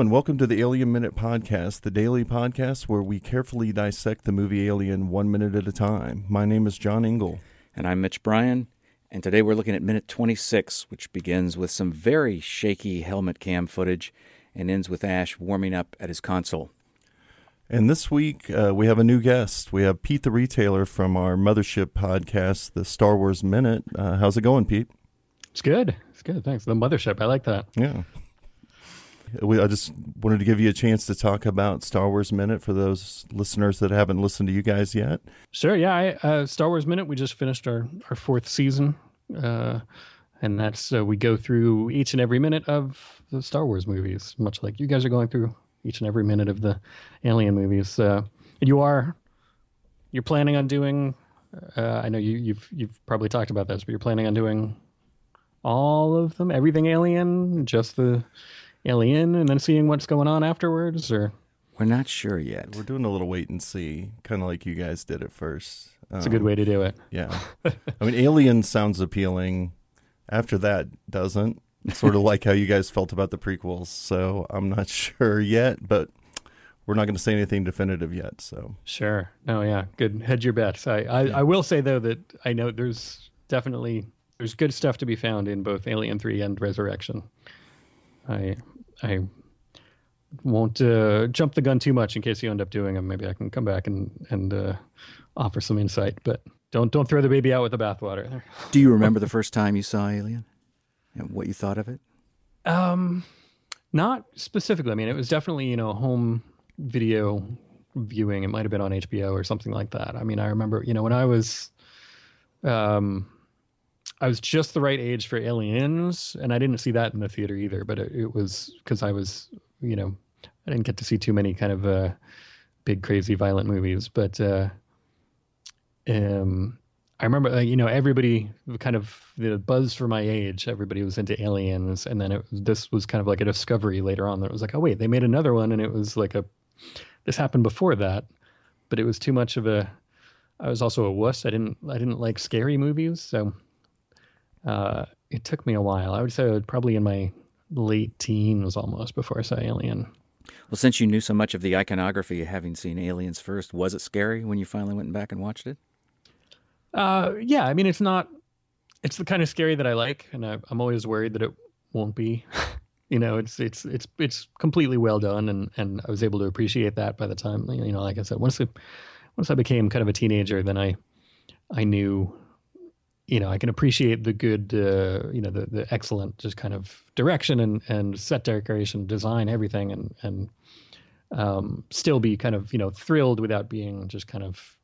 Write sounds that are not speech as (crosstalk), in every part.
and welcome to the Alien Minute Podcast, the daily podcast where we carefully dissect the movie Alien one minute at a time. My name is John Ingle. And I'm Mitch Bryan. And today we're looking at minute 26, which begins with some very shaky helmet cam footage and ends with Ash warming up at his console. And this week uh, we have a new guest. We have Pete the Retailer from our Mothership podcast, the Star Wars Minute. Uh, how's it going, Pete? It's good. It's good. Thanks. The Mothership. I like that. Yeah. We, I just wanted to give you a chance to talk about Star Wars Minute for those listeners that haven't listened to you guys yet. Sure. Yeah. I, uh, Star Wars Minute. We just finished our, our fourth season. Uh, and that's uh, we go through each and every minute of the Star Wars movies, much like you guys are going through each and every minute of the Alien movies. Uh, and you are you're planning on doing. Uh, I know you, you've you've probably talked about this, but you're planning on doing all of them, everything Alien, just the Alien, and then seeing what's going on afterwards, or We're not sure yet. We're doing a little wait and see, kind of like you guys did at first. it's a good Um, way to do it. Yeah. I mean, Alien sounds appealing. After that, doesn't. Sort of like how you guys felt about the prequels. So I'm not (laughs) sure yet, but we're not going to say anything definitive yet. So Sure. No, yeah. Good. Hedge your bets. I, I, I will say though that I know there's definitely there's good stuff to be found in both Alien Three and Resurrection. I I won't uh, jump the gun too much in case you end up doing them. Maybe I can come back and and uh, offer some insight, but don't don't throw the baby out with the bathwater. Do you remember the first time you saw Alien? And what you thought of it? Um, not specifically. I mean, it was definitely you know home video viewing. It might have been on HBO or something like that. I mean, I remember you know when I was, um, I was just the right age for Aliens, and I didn't see that in the theater either. But it, it was because I was you know I didn't get to see too many kind of uh, big crazy violent movies, but. uh um I remember, uh, you know, everybody kind of the buzz for my age. Everybody was into aliens, and then it, this was kind of like a discovery later on. That was like, oh wait, they made another one, and it was like a. This happened before that, but it was too much of a. I was also a wuss. I didn't. I didn't like scary movies, so. Uh, it took me a while. I would say probably in my late teens almost before I saw Alien. Well, since you knew so much of the iconography, having seen Aliens first, was it scary when you finally went back and watched it? Uh, yeah, I mean, it's not. It's the kind of scary that I like, and I, I'm always worried that it won't be. (laughs) you know, it's it's it's it's completely well done, and and I was able to appreciate that by the time you know, like I said, once I once I became kind of a teenager, then I I knew, you know, I can appreciate the good, uh, you know, the the excellent just kind of direction and and set decoration, design, everything, and and um, still be kind of you know thrilled without being just kind of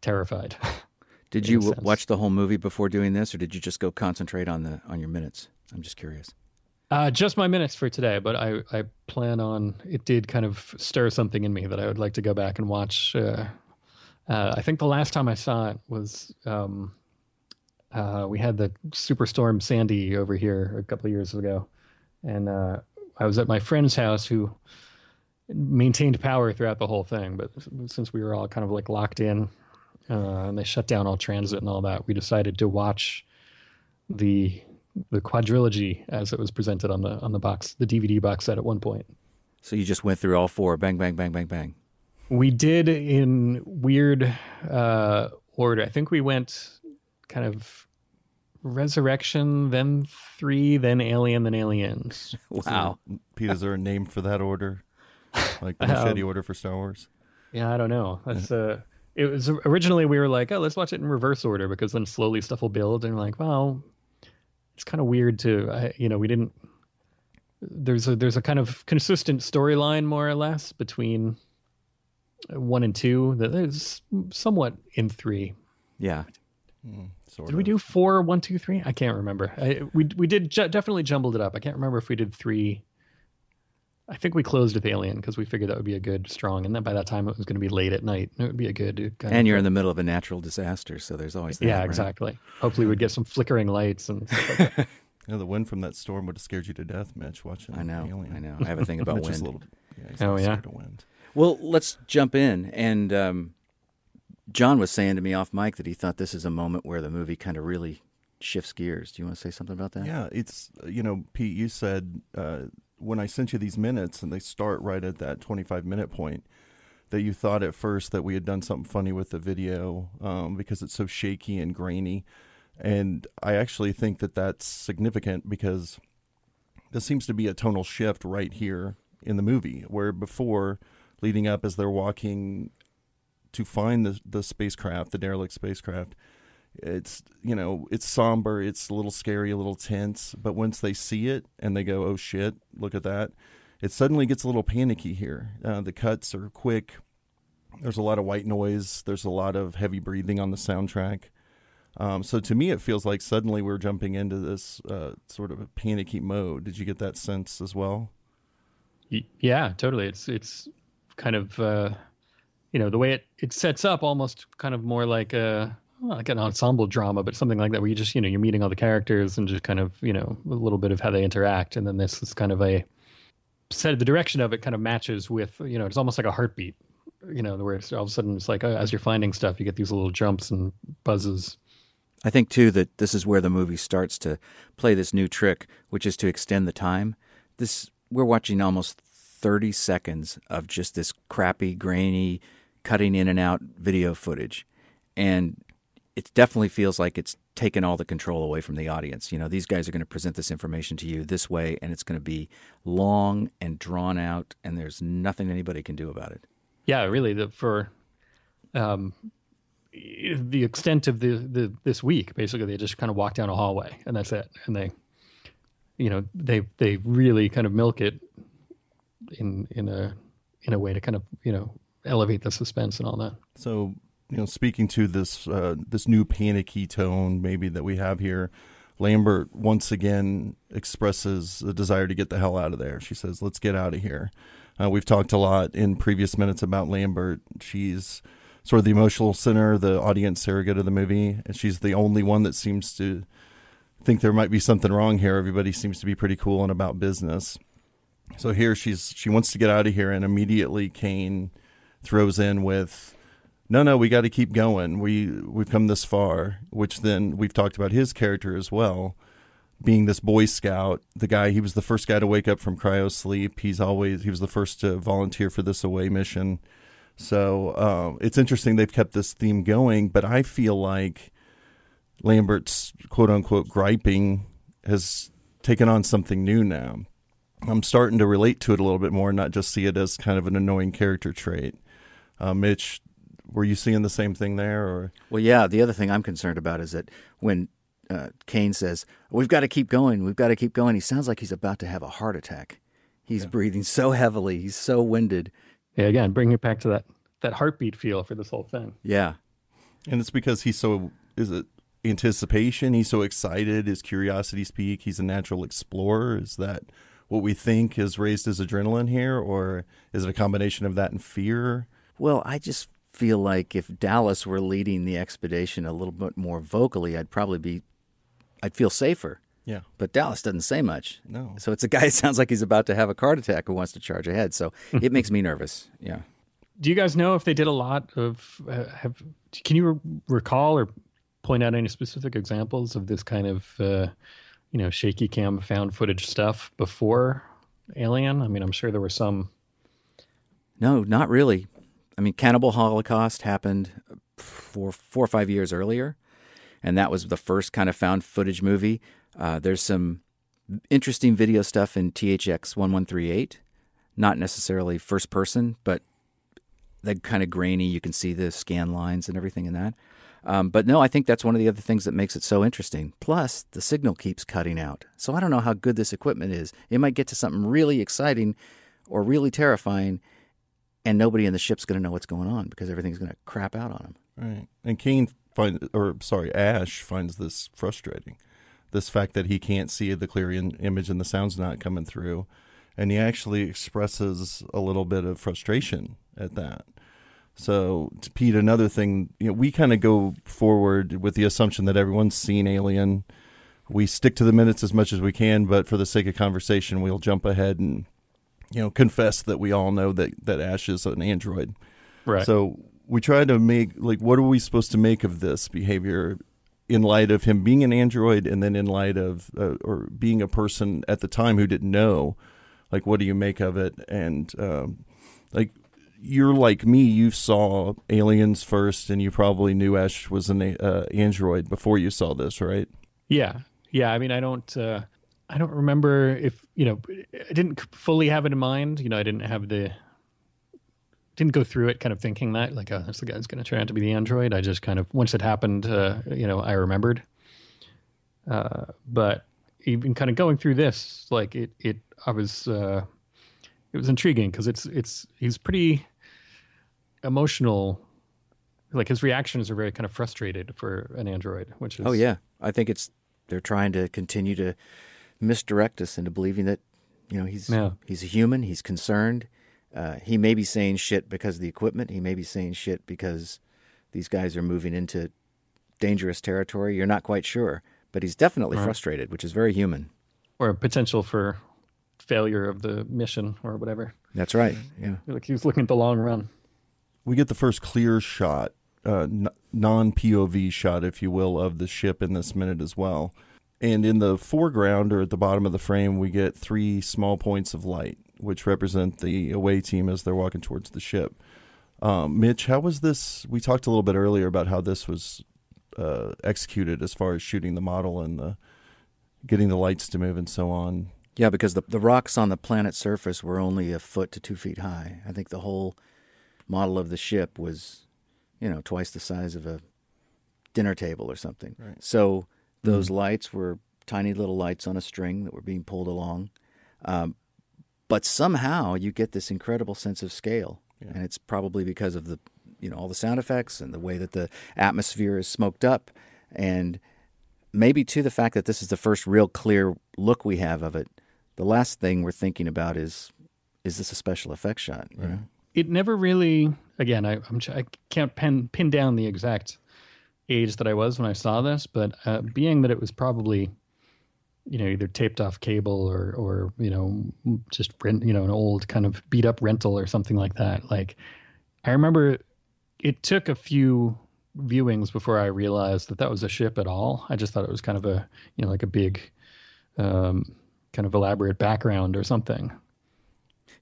terrified. (laughs) Did you w- watch the whole movie before doing this, or did you just go concentrate on the on your minutes? I'm just curious. Uh, just my minutes for today, but I, I plan on. It did kind of stir something in me that I would like to go back and watch. Uh, uh, I think the last time I saw it was um, uh, we had the superstorm Sandy over here a couple of years ago, and uh, I was at my friend's house who maintained power throughout the whole thing. But since we were all kind of like locked in, uh, and they shut down all transit and all that, we decided to watch the the quadrilogy as it was presented on the on the box the DVD box set at one point. So you just went through all four, bang, bang, bang, bang, bang. We did in weird uh, order. I think we went kind of Resurrection, then three, then Alien, then Aliens. (laughs) Wow. Pete, is there a name for that order? Like the (laughs) Um, order for Star Wars? Yeah, I don't know. That's uh it was originally we were like, oh, let's watch it in reverse order because then slowly stuff will build and we're like, well, it's kind of weird to I, you know, we didn't there's a there's a kind of consistent storyline more or less between one and two that is somewhat in three. Yeah. Sort Did we do four, one, two, three? I can't remember. I, we we did ju- definitely jumbled it up. I can't remember if we did three. I think we closed with Alien because we figured that would be a good strong, and then by that time it was going to be late at night. It would be a good. Kind And of, you're in the middle of a natural disaster, so there's always that. yeah, right? exactly. Hopefully, we'd get some flickering lights and stuff like that. (laughs) Yeah, the wind from that storm would have scared you to death, Mitch, watching I know. Alien. I know. I have a thing about (laughs) Mitch is wind. a little, yeah, he's Oh, oh, yeah? scared of wind. Well, let's jump in. And um, John was saying to me off mic that he thought this is a moment where the movie kind of really shifts gears. Do you want to say something about that? Yeah, it's you know, Pete. You said uh, when I sent you these minutes and they start right at that 25 minute point, that you thought at first that we had done something funny with the video um, because it's so shaky and grainy. And I actually think that that's significant because this seems to be a tonal shift right here in the movie, where before, leading up as they're walking to find the the spacecraft, the derelict spacecraft, it's you know it's somber, it's a little scary, a little tense. But once they see it and they go, "Oh shit, look at that," it suddenly gets a little panicky here. Uh, the cuts are quick. There's a lot of white noise. There's a lot of heavy breathing on the soundtrack. Um, so to me, it feels like suddenly we're jumping into this uh, sort of a panicky mode. Did you get that sense as well? Yeah, totally. It's it's kind of uh, you know the way it it sets up almost kind of more like a like an ensemble drama, but something like that where you just you know you're meeting all the characters and just kind of you know a little bit of how they interact, and then this is kind of a set the direction of it kind of matches with you know it's almost like a heartbeat, you know where all of a sudden it's like oh, as you're finding stuff you get these little jumps and buzzes. I think too that this is where the movie starts to play this new trick, which is to extend the time. This we're watching almost 30 seconds of just this crappy, grainy, cutting in and out video footage. And it definitely feels like it's taken all the control away from the audience. You know, these guys are going to present this information to you this way, and it's going to be long and drawn out, and there's nothing anybody can do about it. Yeah, really. The, for um, the extent of the, the this week, basically, they just kind of walk down a hallway, and that's it. And they, you know, they they really kind of milk it in in a in a way to kind of you know elevate the suspense and all that. So you know, speaking to this uh, this new panicky tone maybe that we have here, Lambert once again expresses a desire to get the hell out of there. She says, "Let's get out of here." Uh, we've talked a lot in previous minutes about Lambert. She's sort of the emotional center, the audience surrogate of the movie, and she's the only one that seems to think there might be something wrong here. Everybody seems to be pretty cool and about business. So here she's she wants to get out of here, and immediately Kane throws in with, "No, no, we got to keep going. We we've come this far." Which then we've talked about his character as well, being this Boy Scout, the guy he was the first guy to wake up from cryo sleep. He's always he was the first to volunteer for this away mission. So uh, it's interesting they've kept this theme going, but I feel like Lambert's quote unquote griping has taken on something new now. I'm starting to relate to it a little bit more, not just see it as kind of an annoying character trait. Uh, Mitch, were you seeing the same thing there? Or well, yeah. The other thing I'm concerned about is that when uh, Kane says, "We've got to keep going. We've got to keep going," he sounds like he's about to have a heart attack. He's yeah. breathing so heavily. He's so winded. Yeah, again, bring it back to that that heartbeat feel for this whole thing. Yeah, and it's because he's so is it anticipation? He's so excited. His curiosity speak. He's a natural explorer. Is that what we think is raised as adrenaline here, or is it a combination of that and fear? Well, I just feel like if Dallas were leading the expedition a little bit more vocally, I'd probably be, I'd feel safer. Yeah. But Dallas doesn't say much. No. So it's a guy (laughs) that sounds like he's about to have a heart attack who wants to charge ahead. So (laughs) it makes me nervous. Yeah. Do you guys know if they did a lot of uh, have? Can you re- recall or point out any specific examples of this kind of uh, you know, shaky cam found footage stuff before Alien? I mean, I'm sure there were some. No, not really. I mean, Cannibal Holocaust happened four, four or five years earlier, and that was the first kind of found footage movie. Uh, there's some interesting video stuff in THX 1138, not necessarily first person, but that kind of grainy. You can see the scan lines and everything in that. Um, but no, I think that's one of the other things that makes it so interesting. Plus, the signal keeps cutting out. So I don't know how good this equipment is. It might get to something really exciting or really terrifying, and nobody in the ship's going to know what's going on because everything's going to crap out on them. Right. And Kane finds, or sorry, Ash finds this frustrating. This fact that he can't see the clear in- image and the sound's not coming through. And he actually expresses a little bit of frustration at that. So, Pete, another thing, you know, we kind of go forward with the assumption that everyone's seen Alien. We stick to the minutes as much as we can, but for the sake of conversation, we'll jump ahead and, you know, confess that we all know that that Ash is an android. Right. So we try to make like, what are we supposed to make of this behavior in light of him being an android, and then in light of uh, or being a person at the time who didn't know like what do you make of it? And um, like you're like me, you saw Aliens first, and you probably knew Ash was an uh, android before you saw this, right? Yeah, yeah. I mean, I don't. Uh, I don't remember if you know. I didn't fully have it in mind. You know, I didn't have the. Didn't go through it kind of thinking that like, oh, this the guy's going to turn out to be the android. I just kind of once it happened, uh, you know, I remembered. Uh, but even kind of going through this, like it, it, I was, uh, it was intriguing because it's, it's, he's pretty emotional. Like his reactions are very kind of frustrated for an android, which is. Oh yeah, I think it's they're trying to continue to misdirect us into believing that you know he's Yeah. he's a human, he's concerned. Uh, he may be saying shit because of the equipment. He may be saying shit because these guys are moving into dangerous territory. You're not quite sure, but he's definitely Right. frustrated, which is very human. Or a potential for failure of the mission or whatever. That's right. Yeah. Like he was looking at the long run. we get the first clear shot, uh, non POV shot, if you will, of the ship in this minute as well. And in the foreground or at the bottom of the frame, we get three small points of light, which represent the away team as they're walking towards the ship. Um, Mitch, how was this? We talked a little bit earlier about how this was uh, executed as far as shooting the model and the getting the lights to move and so on. Yeah, because the the rocks on the planet's surface were only a foot to two feet high. I think the whole model of the ship was, you know, twice the size of a dinner table or something. Right. So those lights were tiny little lights on a string that were being pulled along. Um, but somehow you get this incredible sense of scale, Yeah. and it's probably because of the, you know, all the sound effects and the way that the atmosphere is smoked up, and maybe to the fact that this is the first real clear look we have of it. The last thing we're thinking about is, is this a special effects shot? You know? It never really. Again, I, I'm I can't pin pin down the exact age that I was when I saw this, but uh, being that it was probably, you know, either taped off cable or or you know just rent, you know, an old kind of beat up rental or something like that. Like, I remember it took a few viewings before I realized that that was a ship at all. I just thought it was kind of a you know like a big, um, kind of elaborate background or something.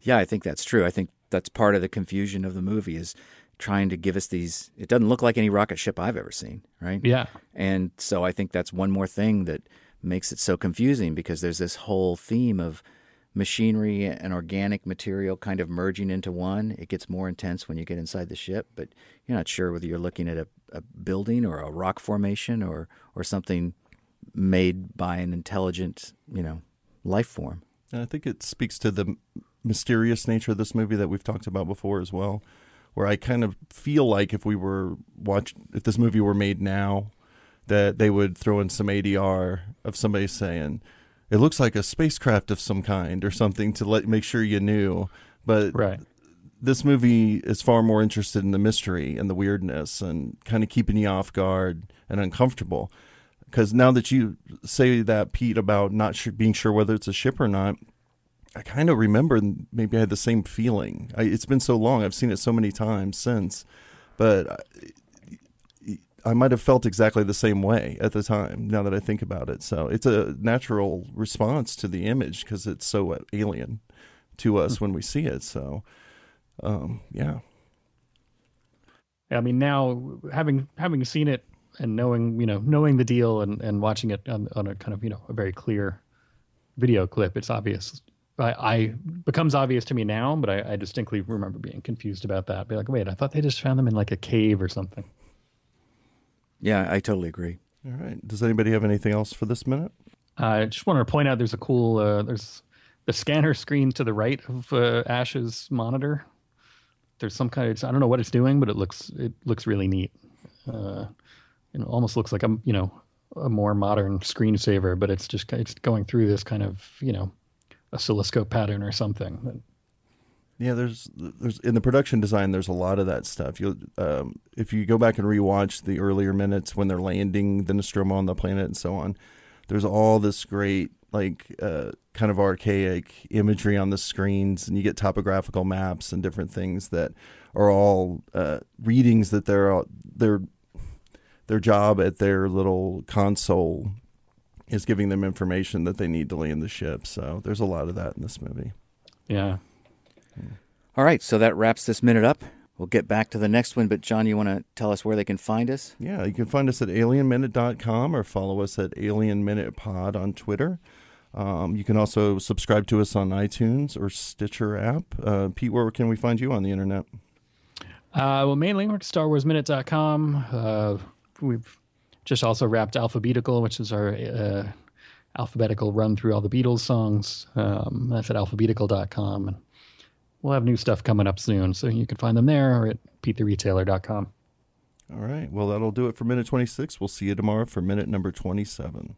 Yeah, I think that's true. I think that's part of the confusion of the movie is trying to give us these. It doesn't look like any rocket ship I've ever seen, right? Yeah. And so I think that's one more thing that makes it so confusing because there's this whole theme of machinery and organic material kind of merging into one. It gets more intense when you get inside the ship, but you're not sure whether you're looking at a, a building or a rock formation or or something made by an intelligent, you know, life form. And I think it speaks to the mysterious nature of this movie that we've talked about before as well, where I kind of feel like if we were watch if this movie were made now, that they would throw in some ADR of somebody saying it looks like a spacecraft of some kind or something to let make sure you knew. But Right. this movie is far more interested in the mystery and the weirdness and kind of keeping you off guard and uncomfortable. Because now that you say that, Pete, about not sure, being sure whether it's a ship or not, I kind of remember maybe I had the same feeling. I, it's been so long; I've seen it so many times since, but I, I might have felt exactly the same way at the time. Now that I think about it, so it's a natural response to the image because it's so alien to us when we see it. So, um, yeah. I mean, now having having seen it and knowing you know knowing the deal and and watching it on, on a kind of you know a very clear video clip, it's obvious. I, I becomes obvious to me now, but I, I distinctly remember being confused about that. Be like, wait, I thought they just found them in like a cave or something. Yeah, I totally agree. All right. Does anybody have anything else for this minute? I just wanted to point out there's a cool uh, there's the scanner screen to the right of uh, Ash's monitor. There's some kind of I don't know what it's doing, but it looks it looks really neat. Uh, it almost looks like a you know a more modern screensaver, but it's just it's going through this kind of you know oscilloscope pattern or something. Yeah, there's there's in the production design. There's a lot of that stuff. You, um, if you go back and rewatch the earlier minutes when they're landing the Nostromo on the planet and so on, there's all this great like uh, kind of archaic imagery on the screens, and you get topographical maps and different things that are all uh, readings that they're their their job at their little console is giving them information that they need to land the ship. So there's a lot of that in this movie. Yeah. All right, so that wraps this minute up. We'll get back to the next one, but John, you want to tell us where they can find us? Yeah, you can find us at alienminute.com or follow us at Alien Minute Pod on Twitter. Um, you can also subscribe to us on iTunes or Stitcher app. Uh, Pete, where can we find you on the internet? Uh, well, mainly we're at StarWarsMinute.com. Uh, we've just also wrapped Alphabeatical, which is our uh, alphabetical run through all the Beatles songs. Um, that's at alphabeatical.com. And we'll have new stuff coming up soon. So you can find them there or at PeteTheRetailer.com. All right. Well, that'll do it for minute 26. We'll see you tomorrow for minute number 27.